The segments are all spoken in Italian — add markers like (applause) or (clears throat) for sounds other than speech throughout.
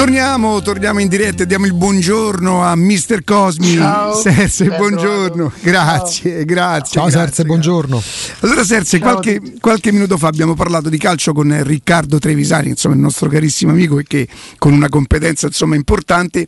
Turn Torniamo, torniamo in diretta e diamo il buongiorno a Mister Cosmi. Ciao. Serse, Ben buongiorno. Grazie, Ciao. grazie. Ciao grazie, Serse, buongiorno. Allora Serse, qualche, qualche minuto fa abbiamo parlato di calcio con Riccardo Trevisani, insomma il nostro carissimo amico e che con una competenza insomma importante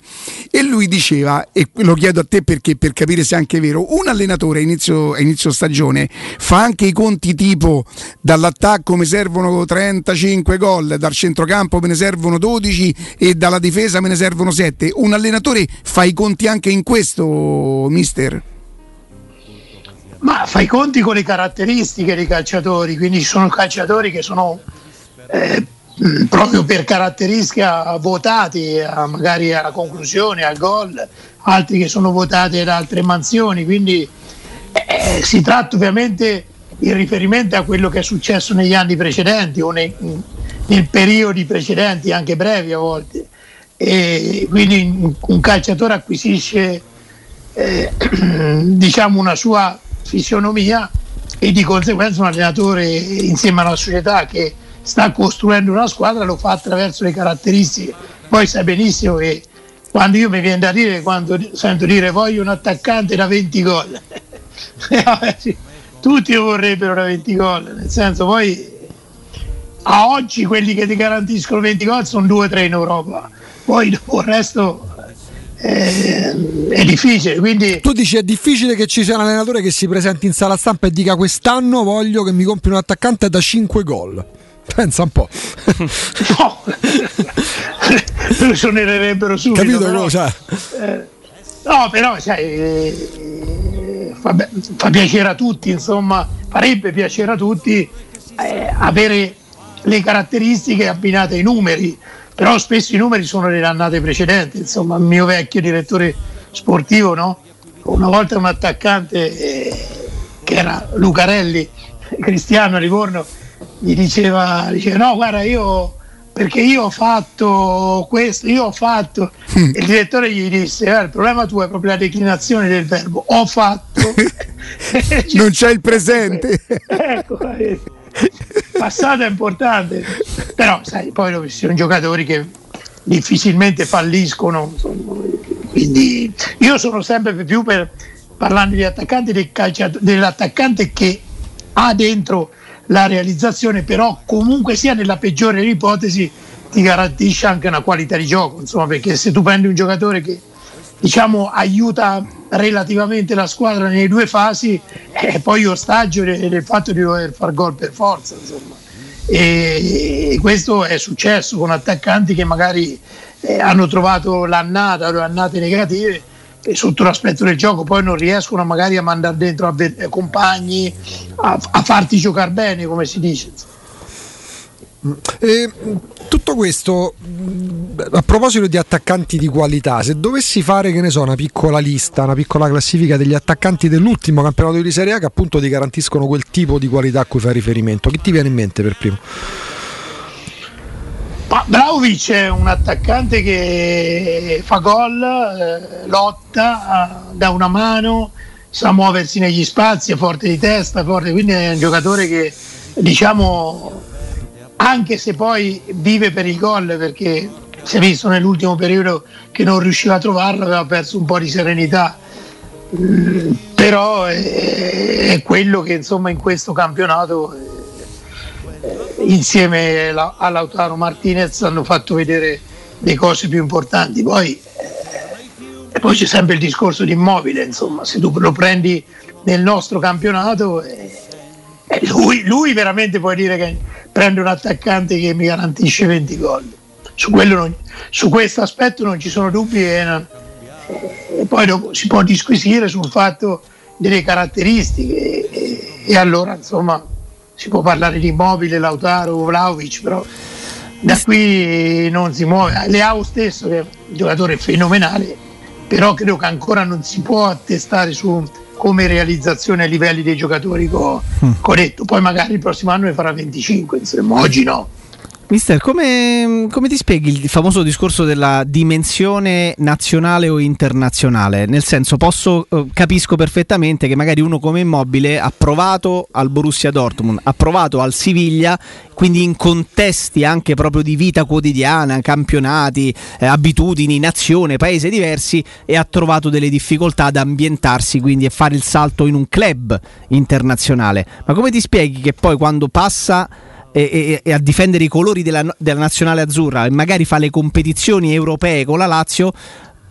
e lui diceva, e lo chiedo a te perché per capire se è anche vero, un allenatore a inizio, a inizio stagione fa anche i conti tipo dall'attacco mi servono 35 gol, dal centrocampo me ne servono 12 e dalla difesa me ne servono 7. Un allenatore fa i conti anche in questo, mister? Ma fai i conti con le caratteristiche dei calciatori, quindi ci sono calciatori che sono eh, proprio per caratteristica votati a- magari alla conclusione, al gol, altri che sono votati ad altre mansioni, quindi eh, si tratta ovviamente in riferimento a quello che è successo negli anni precedenti o nei, nei periodi precedenti, anche brevi a volte. E quindi un- calciatore acquisisce eh, (clears throat) diciamo una sua fisionomia e di conseguenza un allenatore insieme alla società che sta costruendo una squadra lo fa attraverso le caratteristiche. Poi sai benissimo che quando io mi viene da dire, quando sento dire voglio un attaccante da 20 gol, (laughs) tutti vorrebbero da 20 gol, nel senso poi a oggi quelli che ti garantiscono 20 gol sono 2-3 in Europa, poi dopo il resto eh, è difficile, quindi Tu dici è difficile che ci sia un allenatore che si presenti in sala stampa e dica quest'anno voglio che mi compri un attaccante da 5 gol. Pensa un po'. (laughs) no, (laughs) lo sonererebbero subito. Capito però, cosa? no, però sai, eh, fa, fa piacere a tutti, insomma, farebbe piacere a tutti eh, avere le caratteristiche abbinate ai numeri, però spesso i numeri sono delle annate precedenti, insomma, il mio vecchio direttore sportivo, no? Una volta un attaccante eh, che era Lucarelli, (laughs) Cristiano a Livorno, gli diceva, diceva no guarda io perché io ho fatto questo, io ho fatto e il direttore gli disse "Eh, il problema tuo è proprio la declinazione del verbo ho fatto (laughs) Non c'è il presente. (laughs) ecco eh, passato è importante però sai poi sono giocatori che difficilmente falliscono quindi io sono sempre più per parlando di attaccanti del dell'attaccante che ha dentro la realizzazione però comunque sia nella peggiore ipotesi ti garantisce anche una qualità di gioco insomma perché se tu prendi un giocatore che diciamo aiuta relativamente la squadra nelle due fasi e poi ostaggio del, del fatto di dover far gol per forza insomma. E, questo è successo con attaccanti che magari eh, hanno trovato l'annata o le annate negative e sotto l'aspetto del gioco poi non riescono magari a mandare dentro avver- eh, compagni a, a farti giocare bene come si dice. E, tutto questo a proposito di attaccanti di qualità, se dovessi fare che ne so, una piccola lista, una piccola classifica degli attaccanti dell'ultimo campionato di Serie A che appunto ti garantiscono quel tipo di qualità a cui fai riferimento, chi ti viene in mente per primo? Vlaovic è un attaccante che fa gol, eh, lotta, dà una mano, sa muoversi negli spazi, è forte di testa, forte, quindi è un giocatore che diciamo anche se poi vive per il gol perché si è visto nell'ultimo periodo che non riusciva a trovarlo, aveva perso un po' di serenità. Mm, però è, quello che insomma in questo campionato eh, insieme a Lautaro Martinez hanno fatto vedere le cose più importanti. Poi, eh, poi c'è sempre il discorso di immobile, insomma, se tu lo prendi nel nostro campionato, eh, lui, lui veramente puoi dire che prende un attaccante che mi garantisce 20 gol. Su, non- su questo aspetto non ci sono dubbi e, non- e poi dopo si può disquisire sul fatto delle caratteristiche e, e allora insomma si può parlare di Immobile, Lautaro, Vlaovic, però da qui non si muove. Leao stesso che è un giocatore fenomenale, però credo che ancora non si può attestare su come realizzazione a livelli dei giocatori che ho, che ho detto. Poi magari il prossimo anno ne farà 25, insomma, oggi no. Mister, come, come, ti spieghi il famoso discorso della dimensione nazionale o internazionale? Nel senso, posso, eh, capisco perfettamente che magari uno come immobile ha provato al Borussia Dortmund, ha provato al Siviglia, quindi in contesti anche proprio di vita quotidiana, campionati, eh, abitudini, nazione, paese diversi e ha trovato delle difficoltà ad ambientarsi, quindi a fare il salto in un club internazionale. Ma come ti spieghi che poi quando passa e, e, e, a difendere i colori della, della, nazionale azzurra e magari fa le competizioni europee con la Lazio,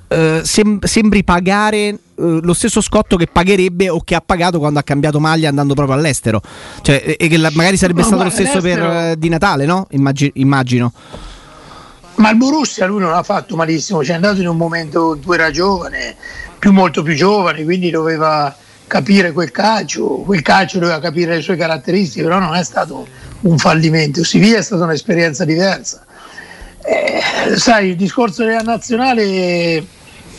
eh, sem- sembri pagare eh, lo stesso scotto che pagherebbe o che ha pagato quando ha cambiato maglia andando proprio all'estero. Cioè, e che la, magari sarebbe no, stato lo stesso per eh, di Natale, no? Immagino. immagino. Ma il Borussia lui non ha fatto malissimo, ci è andato in un momento in cui era giovane, più molto più giovane, quindi doveva capire quel calcio, quel calcio doveva capire le sue caratteristiche, però non è stato un fallimento. Siviglia è stata un'esperienza diversa. Eh, sai, il discorso della nazionale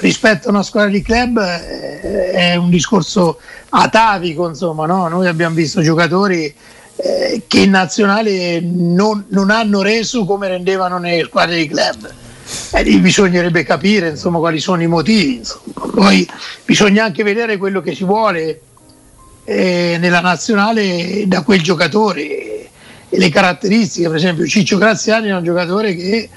rispetto a una squadra di club eh, è un discorso atavico, insomma, no? noi abbiamo visto giocatori eh, che in nazionale non, non, hanno reso come rendevano nelle squadre di club. Eh, bisognerebbe capire insomma, quali sono i motivi. Insomma. Poi bisogna anche vedere quello che si vuole eh, nella nazionale da quel giocatore e le caratteristiche, per esempio Ciccio Graziani è un giocatore che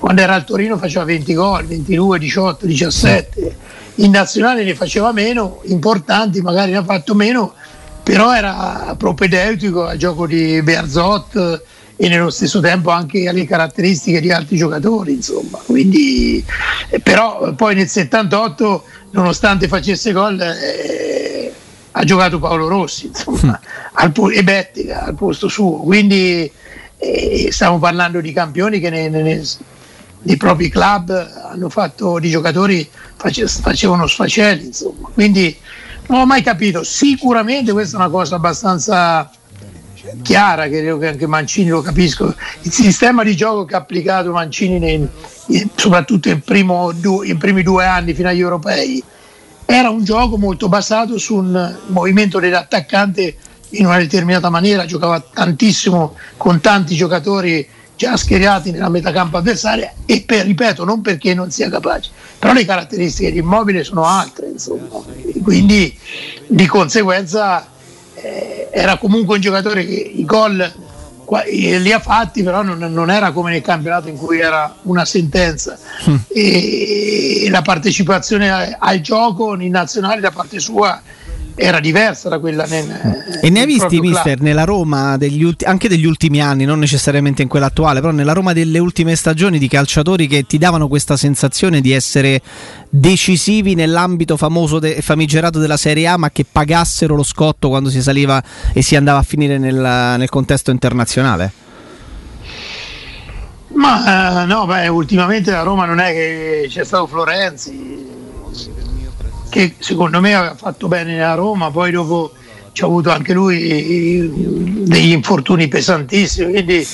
quando era al Torino faceva 20 gol, 22, 18, 17, in nazionale ne faceva meno, importanti magari ne ha fatto meno, però era propedeutico al gioco di Berzot e nello stesso tempo anche alle caratteristiche di altri giocatori, insomma. Quindi, eh, però poi nel 78, nonostante facesse gol, eh, ha giocato Paolo Rossi insomma, al, e Bettica al posto suo. Quindi eh, stiamo parlando di campioni che nei, nei, nei, propri club hanno fatto di giocatori face, facevano sfacelli. Insomma. Quindi non ho mai capito. Sicuramente questa è una cosa abbastanza chiara, credo che anche Mancini lo capisco. Il sistema di gioco che ha applicato Mancini nei, soprattutto in, in primi due anni fino agli europei era un gioco molto basato sul movimento dell'attaccante in una determinata maniera, giocava tantissimo con tanti giocatori già schierati nella metacampo avversaria e per, ripeto, non perché non sia capace, però le caratteristiche di Immobile sono altre, insomma. quindi di conseguenza eh, era comunque un giocatore che i gol li ha fatti, però non, non, era come nel campionato in cui era una sentenza. Mm. E la partecipazione al gioco in nazionale da parte sua era diversa da quella nel, e ne hai visti mister nella Roma degli ulti- anche degli ultimi anni non necessariamente in quella attuale però nella Roma delle ultime stagioni di calciatori che ti davano questa sensazione di essere decisivi nell'ambito famoso e famigerato della Serie A ma che pagassero lo scotto quando si saliva e si andava a finire nel, nel contesto internazionale? Ma uh, no beh ultimamente la Roma non è che c'è stato Florenzi che secondo me aveva fatto bene nella Roma, poi dopo ci ha avuto anche lui degli infortuni pesantissimi, quindi,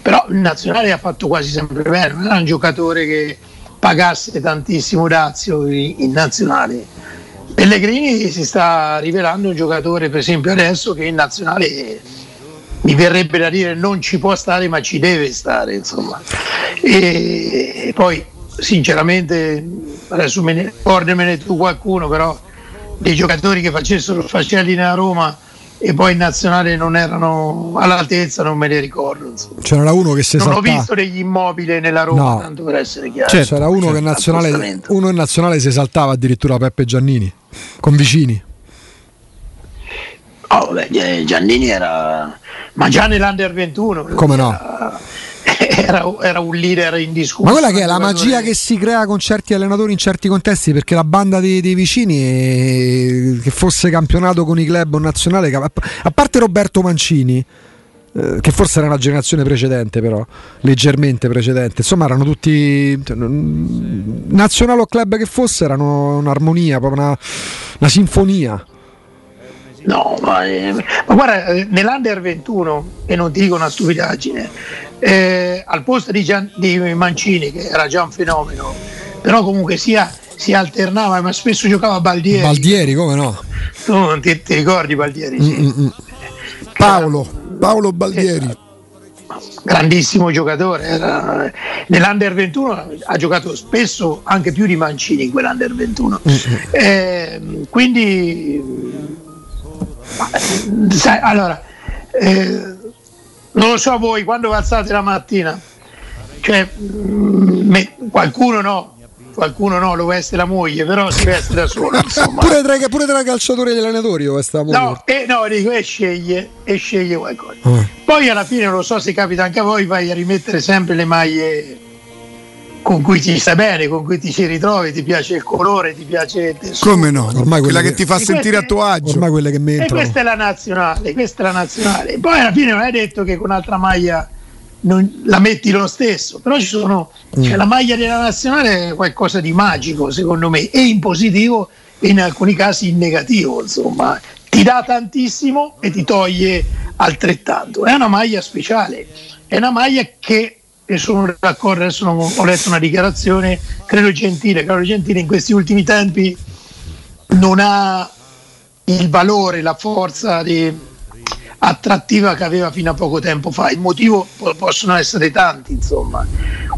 però il nazionale ha fatto quasi sempre bene, non era un giocatore che pagasse tantissimo Dazio in nazionale. Pellegrini si sta rivelando un giocatore, per esempio adesso, che in nazionale mi verrebbe da dire non ci può stare ma ci deve stare insomma e poi sinceramente adesso me ne ricordamene tu qualcuno, però dei giocatori che facessero Fascelli nella Roma e poi in nazionale non erano all'altezza, non me ne ricordo. Insomma. C'era uno che si Non saltava. ho visto degli immobili nella Roma, no. tanto per essere chiaro. Certo. C'era uno che in nazionale, uno in nazionale si saltava addirittura Peppe Giannini, con vicini. Oh, beh, Giannini era... Ma già nell'Under 21. Come no? Era (laughs) era, era, un leader indiscusso. Ma quella che è la magia che si crea con certi allenatori in certi contesti, perché la banda dei, dei vicini, eh, che fosse campionato con i club o nazionale, a parte Roberto Mancini, eh, che forse era una generazione precedente, però leggermente precedente, insomma, erano tutti cioè, nazionale o club che fosse, erano un'armonia, proprio una, una sinfonia. No, ma, eh, ma guarda, eh, nell'Under 21, e non ti dico una stupidaggine, eh, al posto di, Gian, di, Mancini, che era già un fenomeno, però comunque sia, si alternava, ma spesso giocava Baldieri. Baldieri, come no? Tu non ti, ti ricordi Baldieri? Sì. Paolo, Paolo Baldieri. Esatto. grandissimo giocatore. Era, nell'Under 21 ha giocato spesso anche più di Mancini in quell'Under 21. Eh, quindi, sai, allora, eh, non lo so voi quando vi alzate la mattina, cioè, me, qualcuno no, qualcuno no, lo veste la moglie, però si veste da solo. (laughs) pure, tra, pure tra calciatori e allenatori lo veste la moglie. No, e, no, dico, e sceglie, e sceglie qualcosa. Oh. Poi alla fine, non lo so se capita anche a voi, vai a rimettere sempre le maglie con cui ti sta bene, con cui ti ci ritrovi, ti piace il colore, ti piace il tessuto. Come no? Ormai quella che, che ti fa sentire queste, a tuo agio. Ormai quelle che mentono. E questa è la nazionale, questa è la nazionale. Poi alla fine non è detto che con un'altra maglia non, la metti lo stesso, però ci sono, mm. cioè, la maglia della nazionale è qualcosa di magico secondo me, e in positivo e in alcuni casi in negativo, insomma, ti dà tantissimo e ti toglie altrettanto. È una maglia speciale, è una maglia che, e sono d'accordo, adesso ho letto una dichiarazione, credo Gentile, credo Gentile in questi ultimi tempi non ha il valore, la forza di attrattiva che aveva fino a poco tempo fa. Il motivo possono essere tanti, insomma.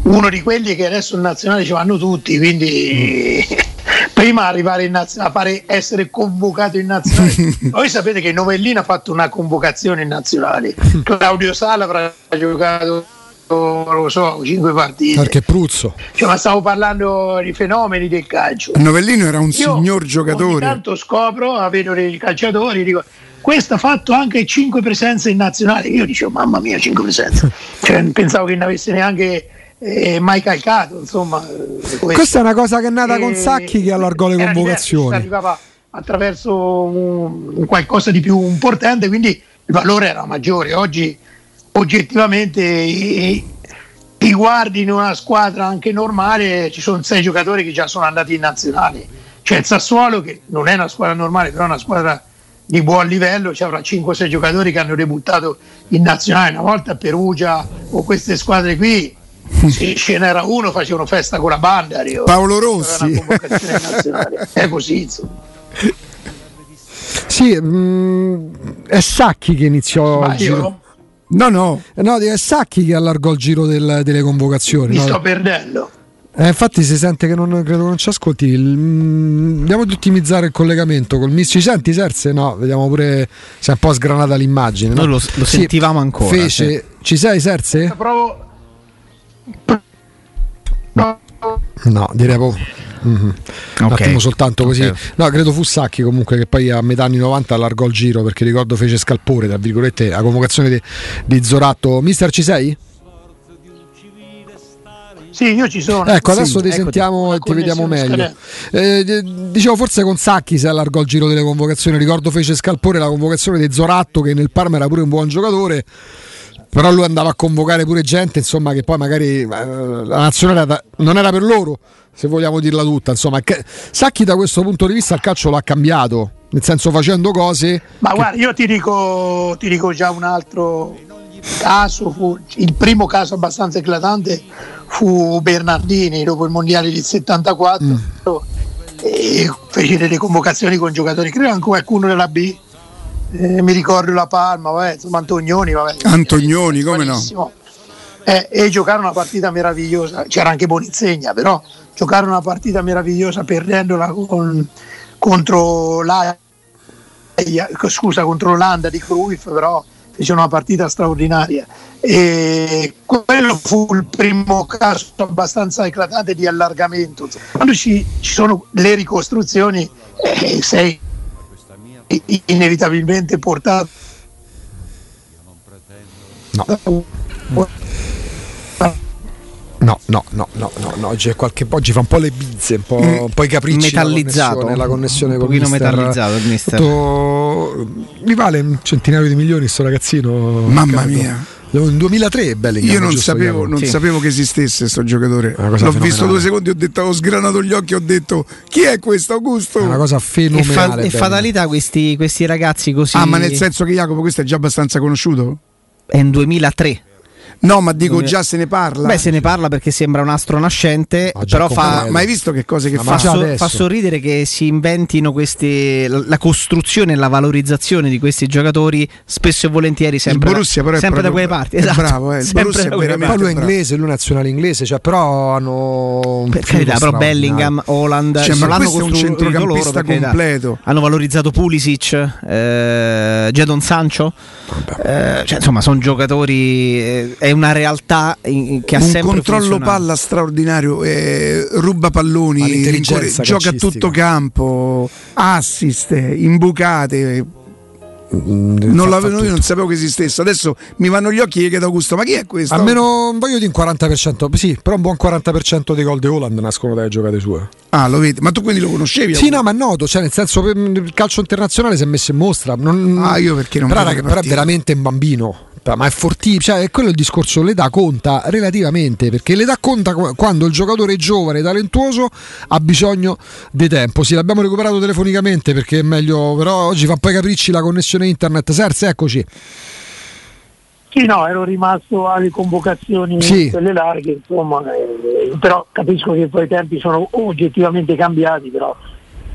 Uno di quelli che adesso in nazionale ci vanno tutti, quindi (laughs) prima arrivare in nazionale, a fare essere convocato in nazionale. (laughs) Voi sapete che Novellino ha fatto una convocazione in nazionale. (laughs) Claudio Sala avrà giocato non lo so, cinque partite. Perché Pruzzo. Cioè, ma stavo parlando di fenomeni del calcio. Novellino era un Io signor giocatore. Ogni tanto scopro, vedo dei calciatori, dico questo ha fatto anche 5 presenze in nazionale. Io dicevo, mamma mia, 5 presenze. (laughs) Cioè, pensavo che ne avesse neanche eh, mai calcato. Insomma, questo. Questa è una cosa che è nata e, con Sacchi che allargò le convocazioni. Arrivava attraverso un, un qualcosa di più importante, quindi il valore era maggiore. Oggi oggettivamente ti guardi in una squadra anche normale, ci sono sei giocatori che già sono andati in nazionale. C'è il Sassuolo che non è una squadra normale, però è una squadra di buon livello, ci avrà 5-6 giocatori che hanno debuttato in nazionale. Una volta a Perugia o queste squadre qui se ce n'era uno facevano festa con la banda io, Paolo Rossi. è così insomma. Sì mh, mm, è Sacchi che iniziò Ma io, no no no è Sacchi che allargò il giro del, delle convocazioni mi no? sto perdendo eh, infatti si sente che non, credo non ci ascolti. Il, mm, andiamo ad ottimizzare il collegamento col Miss. Ci senti Serse? No, vediamo pure se è un po' sgranata l'immagine. Noi lo, lo sì, sentivamo ancora. Fece. Sì. Ci sei Serse? Provo. No, no direi proprio. Mm-hmm. Okay. Un attimo soltanto così. Okay. No, credo fu Sacchi comunque che poi a metà anni 90 allargò il giro perché ricordo fece scalpore, tra virgolette, la convocazione di, di Zoratto. Mister, ci sei? Sì, io ci sono. Ecco, adesso sì, ti sentiamo e ti vediamo meglio. Eh, dicevo, forse con Sacchi si allargò il giro delle convocazioni. Ricordo fece scalpore la convocazione di Zoratto, che nel Parma era pure un buon giocatore. Però lui andava a convocare pure gente, insomma, che poi magari eh, la nazionale non era per loro, se vogliamo dirla tutta. Insomma, Sacchi da questo punto di vista il calcio l'ha cambiato, nel senso facendo cose. Ma che... guarda, io ti dico, ti dico già un altro caso, fu il primo caso abbastanza eclatante fu Bernardini dopo il mondiale del 74 mm. e fece delle convocazioni con giocatori, credo anche qualcuno della B. Eh, mi ricordo la Palma, vabbè, insomma Antonioni, vabbè, Antonioni, come no? Eh, e giocare una partita meravigliosa, c'era anche Bonizzegna, però giocare una partita meravigliosa perdendola con, contro la scusa, contro l'Olanda di Cruyff, però fece una partita straordinaria e quello fu il primo caso abbastanza eclatante di allargamento. Quando ci, ci sono le ricostruzioni eh, sei inevitabilmente portato no. No, no, no, no, no, no. Oggi, qualche, oggi fa un po' le bizze, un po', mm. un po i capricci. Metallizzato. La connessione, un pochino metallizzato il mister. Tutto... Mi vale un centinaio di milioni sto ragazzino. Mamma mia. In 2003 è bello. Io non, sapevo, non sì. sapevo, che esistesse questo giocatore. L'ho visto due secondi, ho detto, ho sgranato gli occhi, ho detto chi è questo Augusto? È una cosa fenomenale. E, fa- e fatalità questi, questi, ragazzi così. Ah, ma nel senso che Jacopo questo è già abbastanza conosciuto? È in 2003. No, ma dico già se ne parla. Beh, se ne parla perché sembra un astro nascente, Ah, però fa, ma hai visto che cose che Ma fa? so- fa sorridere che si inventino questi la costruzione e la valorizzazione di questi giocatori spesso e volentieri sempre, il Borussia però è sempre da proprio- quelle parti è esatto. bravo, eh, il Borussia da è veramente Poi lui è inglese, lui è nazionale inglese, cioè, però hanno per carità, però. Bellingham, Holland, Cioè, ma l'hanno questo è un centrocampista loro, completo. Hanno valorizzato Pulisic, eh, Jadon Sancho. Eh, cioè, insomma, sono giocatori. eh, è una realtà in- che ha un sempre controllo funzionato. palla straordinario, eh, ruba palloni, rincorre- gioca a tutto campo, assist, imbucate. Mm, Non, fa- la, fa io non sapevo che esistesse. Adesso mi vanno gli occhi e chiedo Augusto: ma chi è questo? Almeno voglio dire un 40%, sì, però un buon 40% dei gol di Holland nascono dalle giocate sue. Ah, lo vedi, ma tu quindi lo conoscevi? Sì, no, ma è noto, cioè nel senso il calcio internazionale si è messo in mostra. Non, Ah, io perché non però, però è veramente un bambino. Ma è fortissimo, cioè, è quello il discorso, l'età conta relativamente, perché l'età conta qu- quando il giocatore è giovane, talentuoso, ha bisogno di tempo. Sì, l'abbiamo recuperato telefonicamente perché è meglio, però oggi fa poi capricci la connessione internet. Serse, eccoci. Sì, no, ero rimasto alle convocazioni Sì. quelle larghe, insomma, eh, però capisco che poi i tempi sono oggettivamente cambiati, però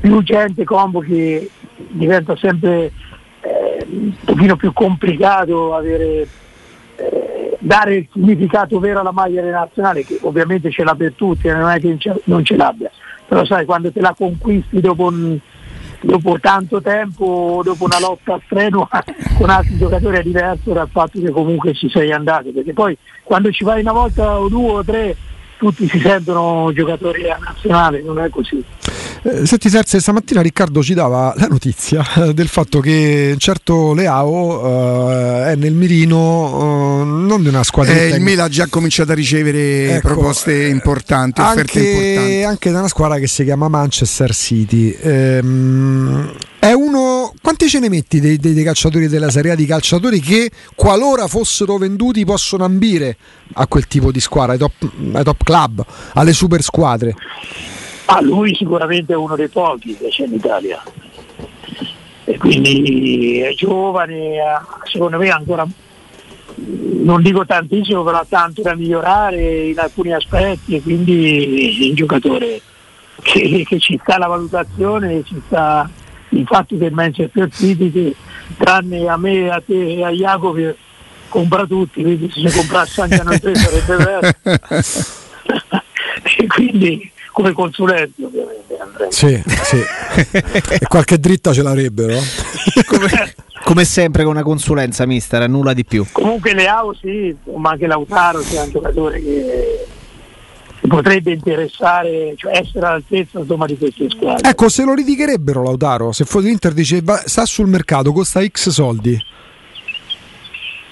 più gente convochi diventa sempre un pochino più complicato avere, eh, dare il significato vero alla maglia della nazionale, che ovviamente ce l'ha per tutti, non è che non ce- l'abbia, però sai, quando te la conquisti dopo un dopo tanto tempo, dopo una lotta strenua (laughs) con altri giocatori è diverso dal fatto che comunque ci sei andato, perché poi quando ci vai una volta o due o tre tutti si sentono giocatori della nazionale, non è così. Eh, senti Serse, stamattina Riccardo ci dava la notizia eh, del fatto che un certo Leao eh, è nel mirino eh, non di una squadra Eh, il Milan ha già cominciato a ricevere Ecco, proposte importanti, offerte importanti. anche, anche da una squadra che si chiama Manchester City. Ehm, è uno. Quanti ce ne metti dei, dei- dei calciatori della Serie A di calciatori che, qualora fossero venduti, possono ambire a quel tipo di squadra, ai top, ai top club, alle super squadre? Ah, lui sicuramente è uno dei pochi che c'è in Italia. E quindi è giovane, secondo me ancora non dico tantissimo, però ha tanto da migliorare in alcuni aspetti e quindi è un giocatore che, che ci sta la valutazione, ci sta il fatto che il Manchester City, che, tranne a me, a te e a Jacopo, compra tutti, quindi se comprasse anche a noi tre sarebbe verso. (laughs) (laughs) e quindi come consulenti ovviamente Andrea. Sì, sì. (laughs) e qualche dritta ce l'avrebbero. come, come sempre con una consulenza mister, nulla di più. Comunque Leao sì, ma anche Lautaro sia un giocatore che che potrebbe interessare, cioè essere all'altezza insomma, di queste squadre. Ecco, se lo ridicherebbero Lautaro, se fosse l'Inter dice va- sta sul mercato, costa X soldi.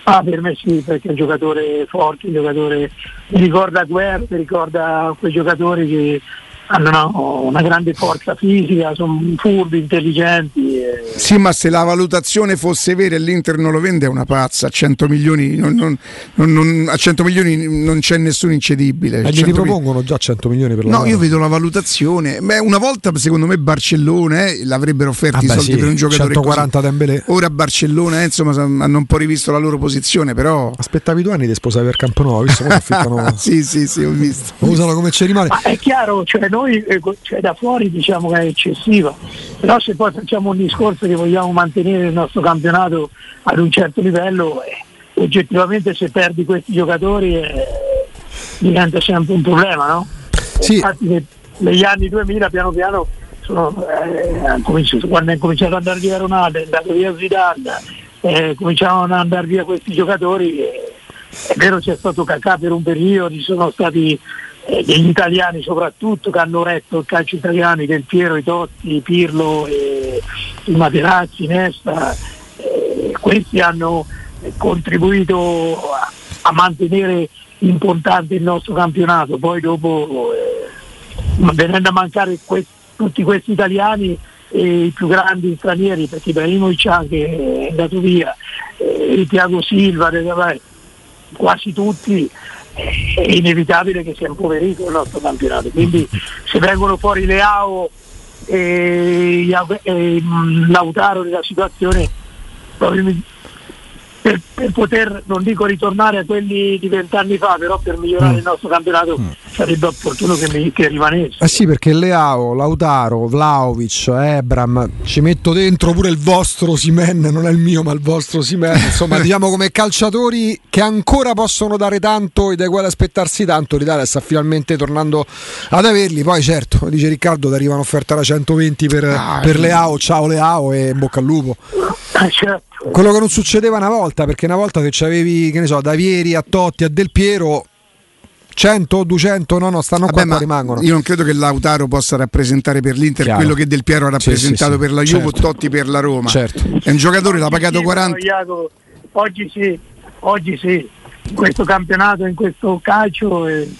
Ah, per me sì, perché è un giocatore forte, un giocatore ricorda Guerra, ricorda quei giocatori che hanno una, una grande forza fisica, sono furbi, intelligenti. e- Sì, ma se la valutazione fosse vera e l'Inter non lo vende è una pazza. A 100 milioni, non, non- non- non- a 100 milioni non c'è nessun incedibile. E gli 100 ripropongono già 100 milioni per la No, io vedo la valutazione. Beh, una volta secondo me Barcellona eh, l'avrebbero offerti i Vabbè, soldi sì, per un giocatore 140 Dembélé. così. Ora Barcellona eh, insomma hanno un po' rivisto la loro posizione, però Aspettavi due anni di sposare per Camponuovo, visto come affittano. (laughs) sì, sì, sì, ho visto. lo usano come ci rimane. Ma è chiaro, cioè noi eh, cioè da fuori diciamo che è eccessiva, però se poi facciamo un discorso che vogliamo mantenere il nostro campionato ad un certo livello, eh, oggettivamente se perdi questi giocatori eh, diventa sempre un problema, no? Sì. Infatti ne- negli anni 2000 piano piano sono, eh, quando è cominciato ad andare via Ronaldo, è andato via Zidane, eh, cominciavano ad andare via questi giocatori. eh, è vero c'è stato Cacà per un periodo, ci sono stati eh, degli italiani soprattutto che hanno retto il calcio italiano, Del Piero, i Totti, Pirlo, eh, i Materazzi, Nesta, eh, questi hanno eh, contribuito a, a mantenere importante il nostro campionato, poi dopo eh, venendo a mancare que- tutti questi italiani i più grandi stranieri, perché Ibrahimovic anche è andato via, eh, Thiago Silva, quasi tutti, è inevitabile che sia impoverito il nostro campionato. Quindi se vengono fuori Leao e, Ia- e, mm, Lautaro nella situazione, probabilmente per, per, poter, non dico ritornare a quelli di vent'anni fa, però per migliorare mm. il nostro campionato mm. sarebbe opportuno che, mi, che rimanesse. Eh sì, perché Leao, Lautaro, Vlaovic, Ebram, ci metto dentro pure il vostro Simen, non è il mio ma il vostro Simen, insomma (laughs) diciamo come calciatori che ancora possono dare tanto e dai quali aspettarsi tanto, l'Italia sta finalmente tornando ad averli, poi certo, dice Riccardo, ti arriva un'offerta da 120 per, ah, per Leao, ciao Leao e in bocca al lupo. Ah, certo quello che non succedeva una volta, perché una volta che avevi, che ne so, da Vieri a Totti a Del Piero 100, 200, no, no, stanno Vabbè, qua, rimangono. Io non credo che Lautaro possa rappresentare per l'Inter Chiaro. quello che Del Piero ha rappresentato sì, sì, per la Juve, certo. Totti per la Roma. Certo. È un giocatore, l'ha pagato 40. Oggi sì, oggi sì, in questo campionato, in questo calcio, eh,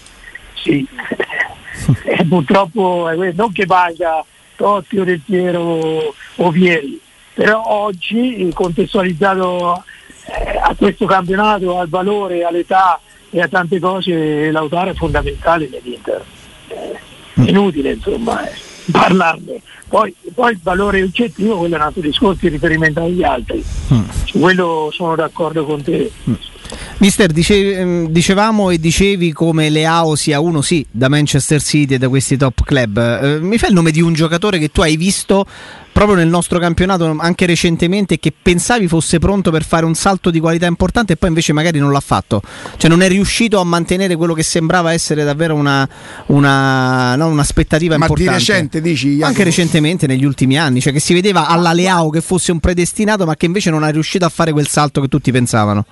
sì. (laughs) e purtroppo eh, non che valga Totti o Del Piero o Vieri, però oggi contestualizzato eh, a questo campionato, al valore, all'età e a tante cose, Lautaro è fondamentale nell'Inter. Eh, è inutile insomma eh, parlarne. Poi, poi, il valore oggettivo, quello è un altro discorso di riferimento agli altri. Mm. Su quello sono d'accordo con te. Mm. Mister, dice, ehm, dicevamo e dicevi come Leao sia uno, sì, da Manchester City e da questi top club. Eh, mi fai il nome di un giocatore che tu hai visto proprio nel nostro campionato anche recentemente che pensavi fosse pronto per fare un salto di qualità importante e poi invece magari non l'ha fatto? Cioè non è riuscito a mantenere quello che sembrava essere davvero una, una no, un'aspettativa Ma importante. Ma di recente dici? Jacopo. Anche recentemente, negli ultimi anni, cioè che si vedeva alla Leao che fosse un predestinato ma che invece non è riuscito a fare quel salto che tutti pensavano.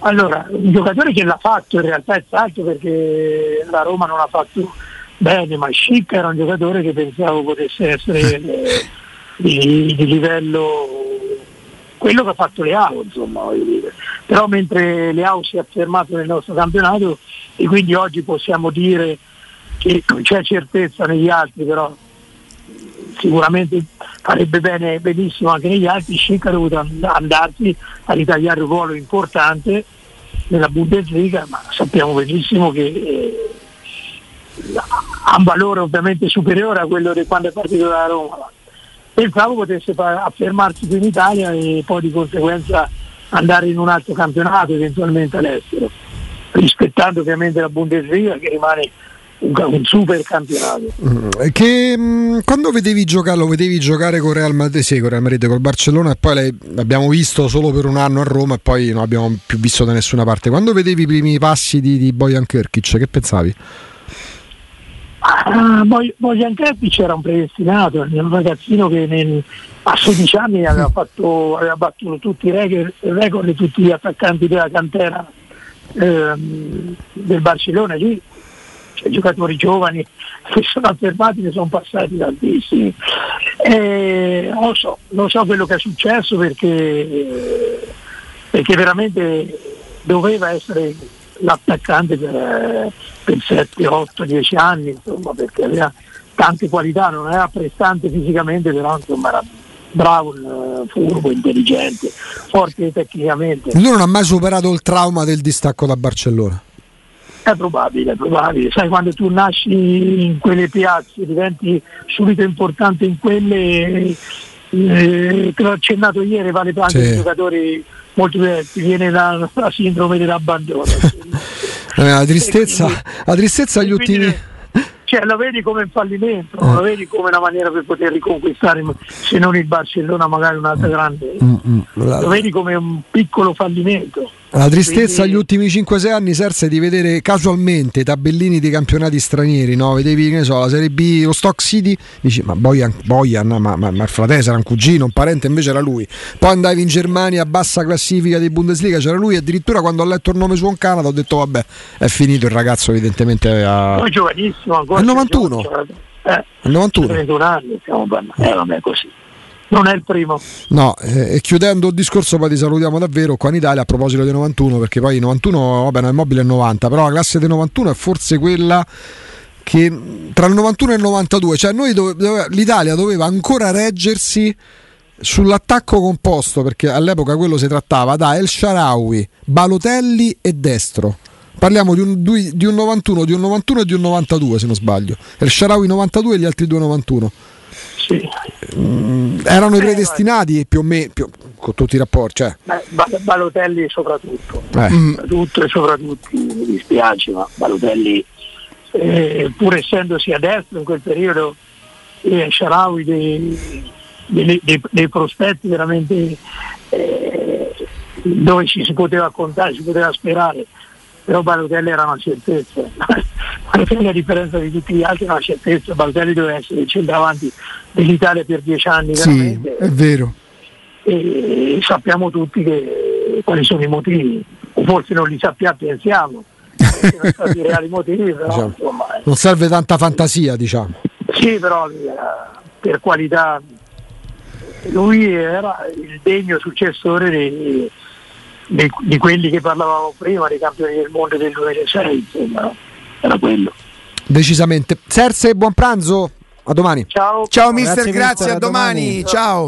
Allora, un giocatore che l'ha fatto in realtà è salto perché la Roma non ha fatto bene, ma Schick era un giocatore che pensavo potesse essere (laughs) di, di, livello quello che ha fatto Leao, insomma, però mentre Leao si è affermato nel nostro campionato e quindi oggi possiamo dire che non c'è certezza negli altri, però sicuramente farebbe bene benissimo anche negli altri, Schick ha dovuto andarsi a ritagliare un ruolo importante nella Bundesliga, ma sappiamo benissimo che eh, ha un valore ovviamente superiore a quello di quando è partito da Roma. Pensavo potesse affermarsi qui in Italia e poi di conseguenza andare in un altro campionato, eventualmente all'estero, rispettando ovviamente la Bundesliga che rimane un, super campionato. Mm, che, mh, mm, quando vedevi giocare, lo vedevi giocare con Real Madrid, sì, con Real Madrid, col Barcellona e poi l'abbiamo visto solo per un anno a Roma e poi non abbiamo più visto da nessuna parte. Quando vedevi i primi passi di, di Bojan Kirkic, che pensavi? Ah, Bojan Kirkic era un predestinato, un ragazzino che nel, a 16 anni aveva, fatto, aveva battuto tutti i record, record tutti gli attaccanti della cantera ehm, del Barcellona lì cioè, giocatori giovani (laughs) che sono affermati, ne sono passati tantissimi. Eh, non, so, non so quello che è successo perché, perché veramente doveva essere l'attaccante per, per 7, 8, 10 anni, insomma, perché aveva tante qualità, non era prestante fisicamente, però insomma era bravo, furbo, intelligente, forte tecnicamente. Lui non ha mai superato il trauma del distacco da Barcellona. È probabile, è probabile. Sai, quando tu nasci in quelle piazze, diventi subito importante in quelle, eh, te l'ho accennato ieri, vale anche sì. giocatori molto diversi, viene la, la sindrome dell'abbandono. (laughs) eh, la tristezza, quindi, la tristezza agli ultimi cioè, lo vedi come un fallimento, eh. vedi come una maniera per poter riconquistare se non il Barcellona magari un'altra grande, mm, mm, lo vedi come un piccolo fallimento. La tristezza Quindi... agli ultimi 5-6 anni Serse di vedere casualmente tabellini di campionati stranieri, no? vedevi che ne so, la Serie B, lo Stock City, dici ma Bojan, Bojan ma, ma, ma, il fratello era un cugino, un parente, invece era lui. Poi andavi in Germania a bassa classifica di Bundesliga, c'era lui, addirittura quando ho letto il nome su un Canada ho detto vabbè, è finito il ragazzo evidentemente. Poi giovanissimo ancora. È 91. Eh, 91. 21 anni stiamo parlando, eh vabbè così non è il primo. No, eh, e chiudendo il discorso poi ti salutiamo davvero qua in Italia a proposito dei 91, perché poi 91, vabbè, no, il mobile è 90, però la classe dei 91 è forse quella che tra il 91 e il 92, cioè noi dove, dove, l'Italia doveva ancora reggersi sull'attacco composto, perché all'epoca quello si trattava da El Sharawi, Balotelli e Destro. Parliamo di un, di un 91, di un 91 e di un 92 se non sbaglio. El Sharawi 92 e gli altri due 91 sì. Mm, erano i predestinati più o meno, più, con tutti i rapporti. Cioè. Beh, Balotelli soprattutto, Eh. soprattutto e soprattutto, mi dispiace, ma Balotelli, eh, pur essendosi a destra in quel periodo, eh, Sharawi dei, dei, dei- dei prospetti veramente eh, dove ci si poteva contare, si poteva sperare, però Balotelli era una certezza. Balotelli a differenza di tutti gli altri era una certezza, Balotelli doveva essere il centravanti dell'Italia per dieci anni Sì, veramente è vero. e sappiamo tutti che, quali sono i motivi, o forse non li sappiamo, pensiamo, che sono stati i (laughs) reali motivi, però Diciamo. insomma, eh, Non serve tanta fantasia, diciamo. sì, però eh, per qualità lui era il degno successore dei- dei- di quelli che parlavamo prima, dei campioni del mondo del 2006, insomma? Era quello. Decisamente. Serse, buon pranzo. A domani. Ciao. Ciao mister, Grazie, grazie, a domani. domani. Ciao.